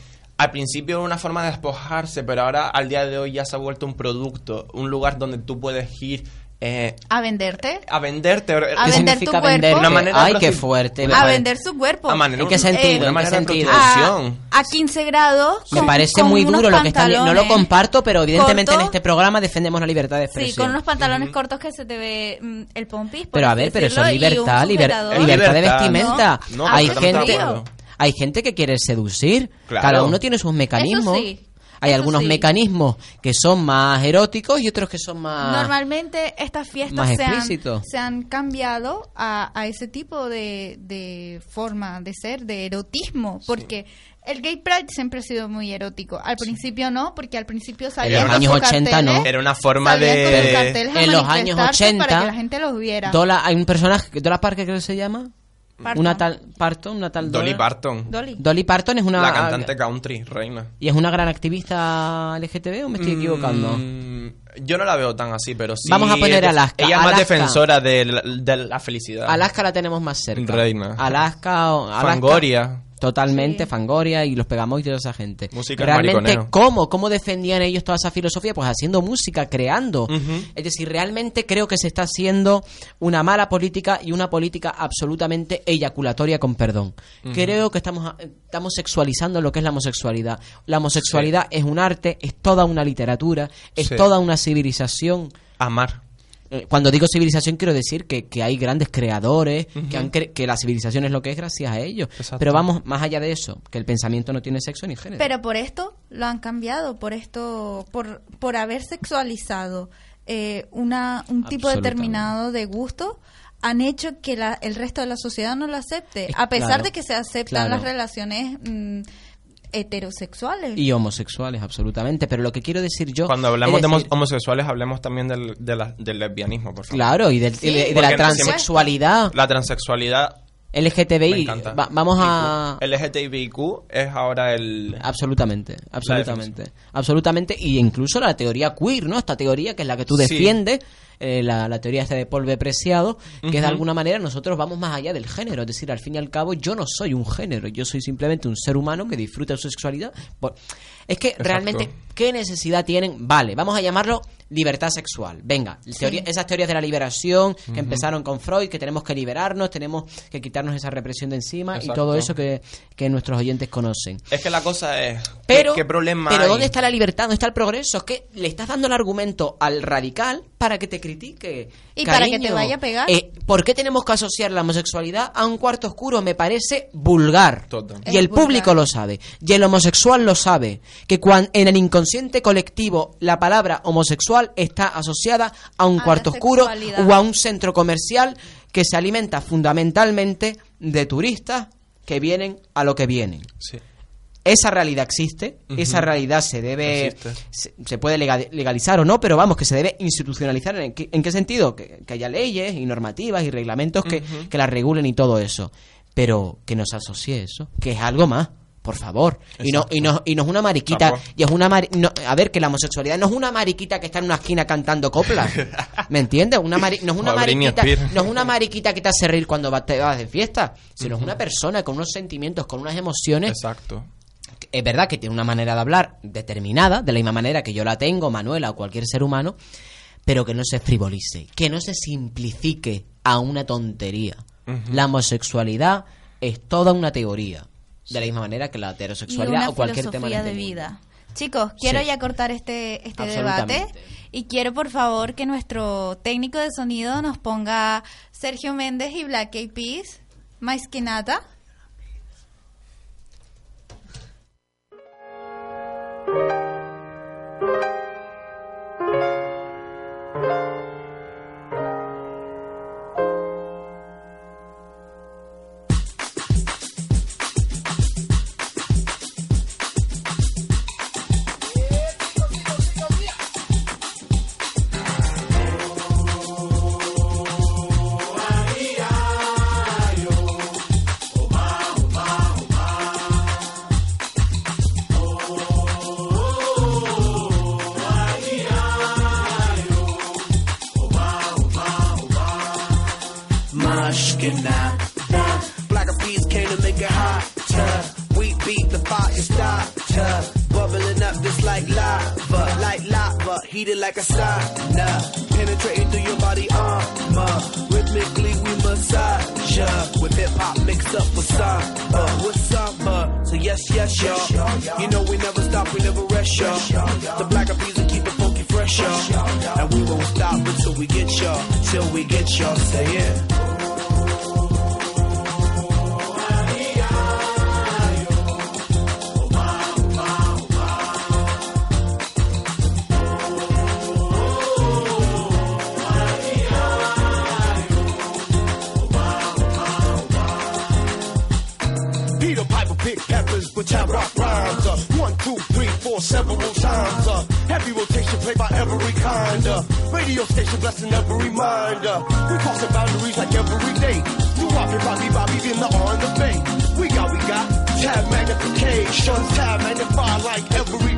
al principio era una forma de despojarse, pero ahora al día de hoy ya se ha vuelto un producto, un lugar donde tú puedes ir... eh, A venderte. a venderte. A ¿Qué vender significa tu cuerpo? vender? Una manera Ay, qué fuerte. me A vender su cuerpo. A manera- ¿En qué sentido? una ¿En qué manera de sentido? a, a 15 grados. Me con- parece con muy duro lo que están... No lo comparto, pero evidentemente en este programa defendemos la libertad de Sí, expresión. con unos pantalones cortos que se te ve mm, el pompis. Pero a ver, pero eso es libertad, liber-. Es libertad de libertad. vestimenta. No, no, hay gente, acuerdo. Hay gente que quiere seducir. Claro. Cada uno tiene sus mecanismos. Eso sí, hay eso algunos sí. mecanismos que son más eróticos y otros que son más. Normalmente estas fiestas se han, se han cambiado a, a ese tipo de, de forma de ser, de erotismo, porque el gay pride siempre ha sido muy erótico. Al principio no, porque al principio salían los con años sus 80 carteles, no. Era una forma de... En los años manifestarse 80, para que la gente los viera. Dola, hay un personaje, Dola Parker creo que se llama. Parton. Una tal Parton, una tal Dolly Parton. Dolly. Dolly Parton es una La cantante country, reina. y es una gran activista LGTB o me estoy equivocando. Mm, yo no la veo tan así, pero sí... Vamos a poner Alaska. Ella es más defensora de la, de la felicidad. Alaska la tenemos más cerca. Reina. Alaska o Alaska, Fangoria. Totalmente, Sí. Fangoria y los Pegamoy y toda esa gente. Música realmente. ¿cómo? ¿Cómo defendían ellos toda esa filosofía? Pues haciendo música, creando. Es decir, realmente creo que se está haciendo una mala política y una política absolutamente eyaculatoria con perdón. Creo que estamos, estamos sexualizando lo que es la homosexualidad. La homosexualidad es un arte, es toda una literatura, es Sí. toda una civilización. Amar. Eh, Cuando digo civilización quiero decir que, que hay grandes creadores, que, han cre- que la civilización es lo que es gracias a ellos. Exacto. Pero vamos más allá de eso, que el pensamiento no tiene sexo ni género. Pero por esto lo han cambiado, por esto, por, por haber sexualizado eh, una, un tipo determinado de gusto, han hecho que la- el resto de la sociedad no lo acepte, Es- a pesar claro, de que se aceptan claro. las relaciones mm, heterosexuales. y homosexuales, absolutamente. Pero lo que quiero decir yo... Cuando hablamos de homosexuales, hablemos también del, de la- del lesbianismo, por favor. Claro, y, del- Sí, y de, la transexualidad. La transexualidad LGTBI. Va- vamos a... LGTBIQ es ahora el... Absolutamente, absolutamente, absolutamente, y incluso la teoría queer, ¿no? Esta teoría que es la que tú Sí. defiendes, eh, la, la teoría esta de B. Preciado, que de alguna manera nosotros vamos más allá del género, es decir, al fin y al cabo yo no soy un género, yo soy simplemente un ser humano que disfruta de su sexualidad. Por- Es que realmente, ¿qué necesidad tienen? Vale, vamos a llamarlo libertad sexual. Venga, teoría- esas teorías de la liberación que empezaron con Freud, que tenemos que liberarnos, tenemos que quitarnos esa represión de encima y todo eso que, que nuestros oyentes conocen. Es que la cosa es... Pero, ¿qué, qué problema pero hay? ¿dónde está la libertad? ¿Dónde está el progreso? Es que le estás dando el argumento al radical para que te critique. Y para que Cariño, te vaya a pegar. eh, ¿Por qué tenemos que asociar la homosexualidad a un cuarto oscuro? Me parece vulgar. Total. Y Es el público vulgar. lo sabe. Y el homosexual lo sabe. Que cuan- en el inconsciente colectivo la palabra homosexual está asociada a un A cuarto oscuro o a un centro comercial que se alimenta fundamentalmente de turistas que vienen a lo que vienen Sí. Esa realidad existe, esa realidad se debe, se, se puede lega- legalizar o no, pero vamos, que se debe institucionalizar. ¿En qué, en qué sentido? Que, que haya leyes y normativas y reglamentos que, que la regulen y todo eso. Pero que nos asocie eso, que es algo más. Por favor. Y no, y, no, y no es una mariquita. Y es una mari- no, a ver, que la homosexualidad no es una mariquita que está en una esquina cantando coplas. ¿Me entiendes? Una mari- no es una mariquita. No es una mariquita que te hace reír cuando te vas de fiesta. Sino es una persona con unos sentimientos, con unas emociones Exacto. Es verdad que tiene una manera de hablar determinada, de la misma manera que yo la tengo, Manuela o cualquier ser humano, pero que no se frivolice, que no se simplifique a una tontería. La homosexualidad es toda una teoría, de la misma manera que la y heterosexualidad una o cualquier tema de este mundo. vida. Chicos, quiero Sí. ya cortar este, este debate y quiero por favor que nuestro técnico de sonido nos ponga Sergio Méndez y Black Eyed Peas, más que nada.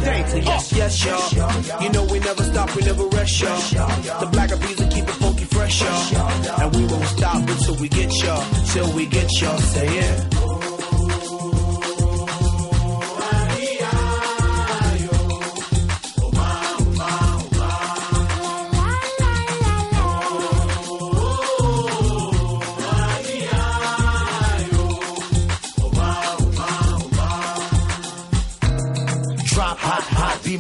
Day. Yes, yes, oh. y'all. You know we never stop, we never rest, y'all. The black of bees will keep it funky fresh, y'all. And we won't stop until we get y'all, till we get y'all. Say it.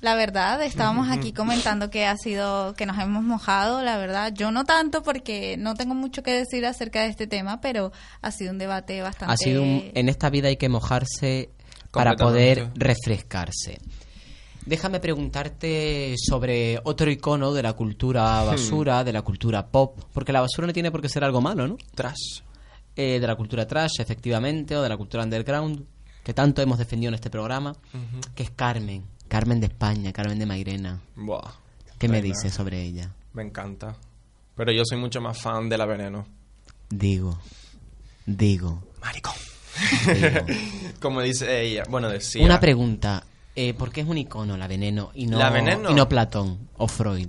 la verdad. Estábamos aquí comentando que ha sido, que nos hemos mojado, la verdad. Yo no tanto porque no tengo mucho que decir acerca de este tema, pero ha sido un debate bastante. Ha sido un- en esta vida hay que mojarse para poder refrescarse. Déjame preguntarte sobre otro icono de la cultura basura, de la cultura pop, porque la basura no tiene por qué ser algo malo, ¿no? Trash. Eh, de la cultura trash, efectivamente, o de la cultura underground, que tanto hemos defendido en este programa, que es Carmen, Carmen de España, Carmen de Mairena. Buah. ¿Qué me dices sobre ella? Me encanta. Pero yo soy mucho más fan de la veneno. Digo, digo, Maricón. digo. Como dice ella. Bueno, decía. Una pregunta, eh, ¿por qué es un icono la veneno y no, La Veneno. y no Platón o Freud?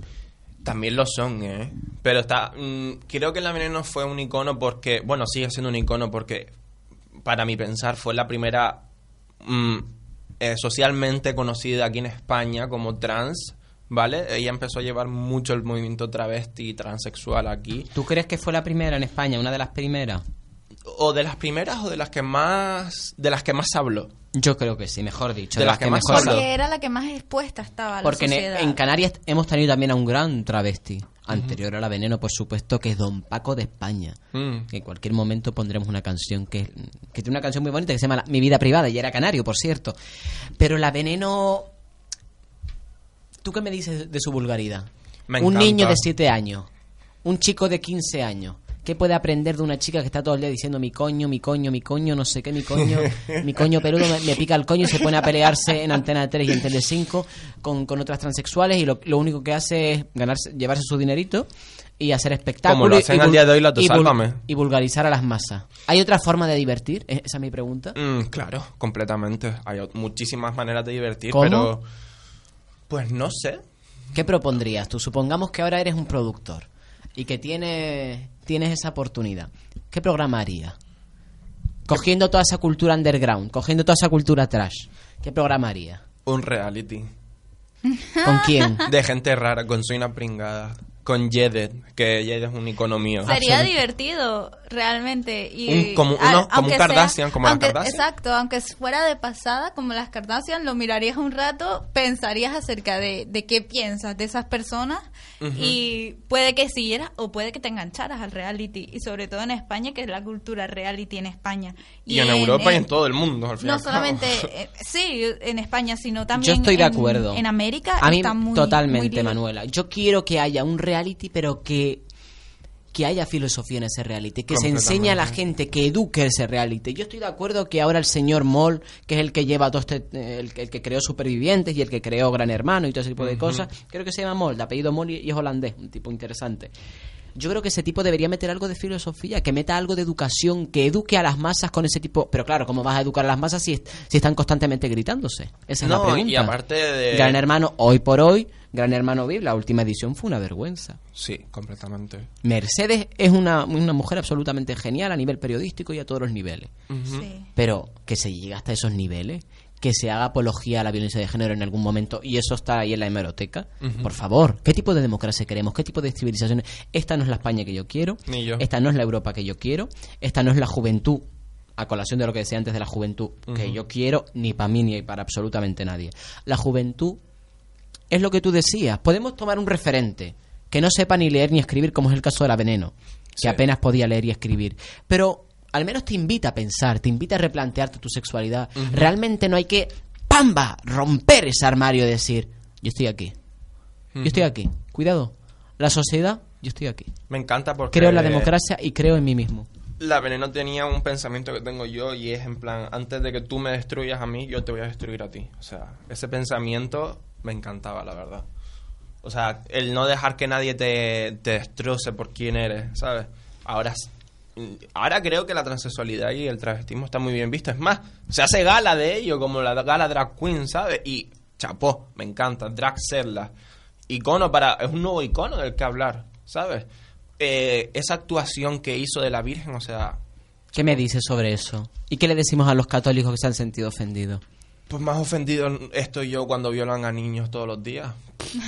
También lo son, ¿eh? Pero está. mm, creo que la veneno fue un icono porque. Bueno, sigue siendo un icono porque. Para mi pensar, fue la primera. mm, eh, socialmente conocida aquí en España como trans. ¿Vale? Ella empezó a llevar mucho el movimiento travesti y transexual aquí. ¿Tú crees que fue la primera en España, una de las primeras? O de las primeras o de las que más. De las que más habló. Yo creo que sí, mejor dicho. De las que más mejor hablo. Porque era la que más expuesta estaba a la Porque en Canarias hemos tenido también a un gran travesti, anterior a la Veneno, por supuesto, que es Don Paco de España. Mm. Que en cualquier momento pondremos una canción que, que tiene una canción muy bonita que se llama La- Mi vida privada, y era canario, por cierto. Pero la Veneno... ¿Tú qué me dices de su vulgaridad? Me un niño de 7 años, un chico de 15 años. ¿Qué puede aprender de una chica que está todo el día diciendo mi coño, mi coño, mi coño, no sé qué, mi coño, mi coño peludo me, me pica el coño y se pone a pelearse en Antena 3 y en Tele 5 con, con otras transexuales y lo, lo único que hace es ganarse, llevarse su dinerito y hacer espectáculos. Como lo hacen y al día de hoy la y vul-. Y vulgarizar a las masas. ¿Hay otra forma de divertir? ¿Es- Esa es mi pregunta. Mm, claro, completamente. Hay muchísimas maneras de divertir, ¿Cómo? pero. Pues no sé. ¿Qué propondrías tú? Supongamos que ahora eres un productor y que tienes, tienes esa oportunidad. ¿Qué programa harías? Cogiendo toda esa cultura underground, cogiendo toda esa cultura trash. ¿Qué programa harías? Un reality. ¿Con quién? De gente rara, con Soy una pringada. Con Yedet, que Yedet es un icono mío. Sería divertido, realmente. Y, Un- como a- un Kardashian, como aunque- Kardashian. Exacto, aunque fuera de pasada, como las Kardashian, lo mirarías un rato, pensarías acerca de, de qué piensas de esas personas y puede que siguieras o puede que te engancharas al reality. Y sobre todo en España, que es la cultura reality en España. Y, en, Europa y en todo el mundo, al fin y No solamente, eh, sí, en España, sino también Yo estoy de acuerdo. En América A mí está muy totalmente, muy. Manuela. Yo quiero que haya un reality, pero que que haya filosofía en ese reality, que se enseñe a la gente, que eduque ese reality. Yo estoy de acuerdo que ahora el señor Moll, que es el que lleva todo este, eh, el, que- el que creó Supervivientes y el que creó Gran Hermano y todo ese tipo de cosas, creo que se llama Moll, de apellido Moll y es holandés, un tipo interesante. Yo creo que ese tipo debería meter algo de filosofía, que meta algo de educación, que eduque a las masas con ese tipo. Pero claro, ¿cómo vas a educar a las masas si, si están constantemente gritándose? Esa es la No, pregunta. y aparte de- Gran Hermano, hoy por hoy, Gran Hermano VIP, la última edición fue una vergüenza. Sí, completamente. Mercedes es una, una mujer absolutamente genial a nivel periodístico y a todos los niveles. Sí. Pero que se llegue hasta esos niveles, que se haga apología a la violencia de género en algún momento y eso está ahí en la hemeroteca. Por favor, ¿qué tipo de democracia queremos? ¿Qué tipo de civilización? Esta no es la España que yo quiero. Ni yo. Esta no es la Europa que yo quiero. Esta no es la juventud, a colación de lo que decía antes de la juventud, que yo quiero ni para mí ni para absolutamente nadie. La juventud es lo que tú decías. Podemos tomar un referente que no sepa ni leer ni escribir, como es el caso de la Veneno, que Sí. apenas podía leer y escribir. Pero al menos te invita a pensar, te invita a replantearte tu sexualidad. Realmente no hay que, ¡pamba!, romper ese armario y decir, yo estoy aquí. Yo estoy aquí. Cuidado. La sociedad, yo estoy aquí. Me encanta porque... Creo en la democracia y creo en mí mismo. La veneno tenía un pensamiento que tengo yo y es en plan, antes de que tú me destruyas a mí, yo te voy a destruir a ti. O sea, ese pensamiento me encantaba, la verdad. O sea, el no dejar que nadie te, te destroce por quién eres, ¿sabes? Ahora, ahora creo que la transexualidad y el travestismo está muy bien visto. Es más, se hace gala de ello, como la gala drag queen, ¿sabes? Y chapó, me encanta, drag serla. Icono para, es un nuevo icono del que hablar, ¿sabes? eh, esa actuación que hizo de la Virgen, o sea, ¿Qué me dices sobre eso? ¿Y qué le decimos a los católicos que se han sentido ofendidos? Pues más ofendido estoy yo cuando violan a niños todos los días.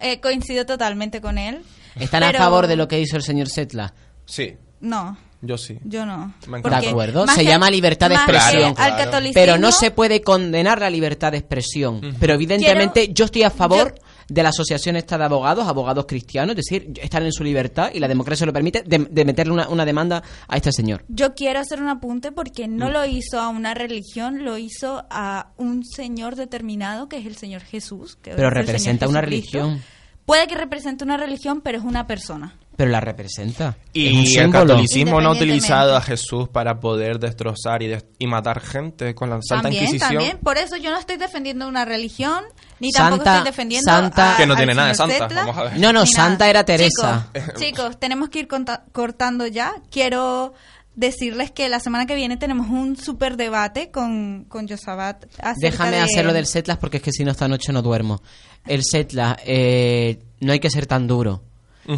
Eh, coincido totalmente con él. ¿Están a favor de lo que hizo el señor Setla? Sí, No, yo sí. yo no. De acuerdo, se que- llama libertad de expresión. al catolicismo- Pero no se puede condenar la libertad de expresión. Pero evidentemente yo estoy a favor de la asociación esta de abogados, abogados cristianos, es decir, están en su libertad y la democracia lo permite, de, de meterle una, una demanda a este señor. Yo quiero hacer un apunte porque no Mm. lo hizo a una religión, lo hizo a un señor determinado que es el Señor Jesús. que Pero representa una religión. Puede que represente una religión, pero es una persona. Pero la representa. Y el catolicismo no ha utilizado a Jesús para poder destrozar y, des- y matar gente con la Santa también, Inquisición. también. Por eso yo no estoy defendiendo una religión, ni tampoco estoy defendiendo Santa- a- Que no tiene nada de santa, Zetla, vamos a ver. No, no, ni nada. Santa era Teresa. Chicos, chicos, tenemos que ir cortando ya. Quiero decirles que la semana que viene tenemos un super debate con, con Yosabat Déjame de- hacerlo del Setlas porque es que si no esta noche no duermo. El Setlas, eh, no hay que ser tan duro.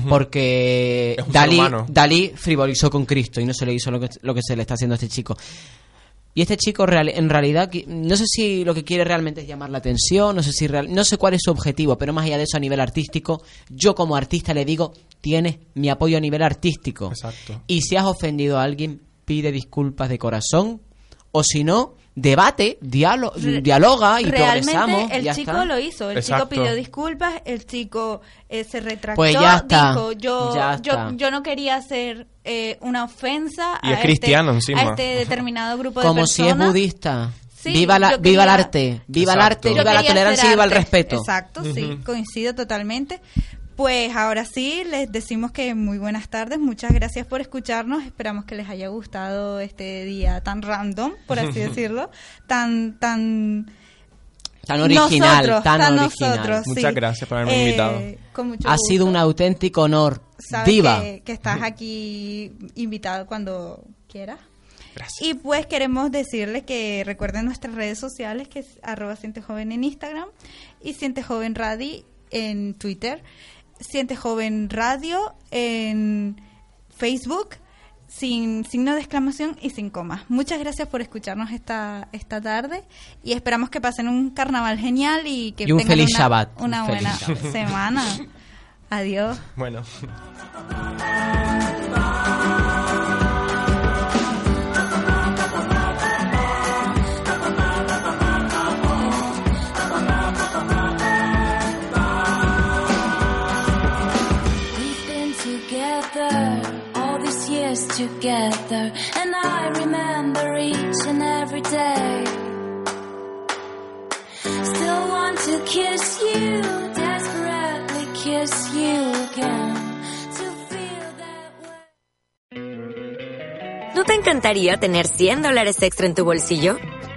Porque Dalí. Dalí frivolizó con Cristo y no se le hizo lo que, lo que se le está haciendo a este chico. Y este chico real- en realidad, no sé si lo que quiere realmente es llamar la atención, no sé si real- no sé cuál es su objetivo, pero más allá de eso a nivel artístico, yo como artista le digo, tienes mi apoyo a nivel artístico. Exacto. Y si has ofendido a alguien, pide disculpas de corazón, o si no, debate, dialo- dialoga y Realmente progresamos. el ya chico está. lo hizo, el Exacto. chico pidió disculpas, el chico eh, se retractó, Pues ya está, dijo yo, ya yo, está. yo no quería hacer eh, una ofensa Y a, es cristiano este, encima. a este determinado grupo de Como si es personas. budista. Sí, viva la, viva el arte, viva el arte, viva la tolerancia y viva el respeto. Exacto, sí, coincido totalmente. Pues ahora sí, les decimos que muy buenas tardes, muchas gracias por escucharnos, esperamos que les haya gustado este día tan random, por así decirlo, tan, tan... Tan original, nosotros, tan original. nosotros, Muchas sí. gracias por haberme Eh, invitado. Con mucho Ha gusto. sido un auténtico honor. Sabes Diva. Que, que estás aquí invitado cuando quieras. Gracias. Y pues queremos decirles que recuerden nuestras redes sociales, que es arroba Siente Joven en Instagram y Siente Joven Radio en Twitter, Siente Joven Radio en Facebook, sin signo de exclamación y sin comas. Muchas gracias por escucharnos esta, esta tarde y esperamos que pasen un carnaval genial y que Y un tengan feliz una, Shabbat. una Un buena semana. Adiós. Bueno. Years together, and I remember each and every day. Still want to kiss you, desperately kiss you again. ¿No te encantaría tener 100 dólares extra en tu bolsillo?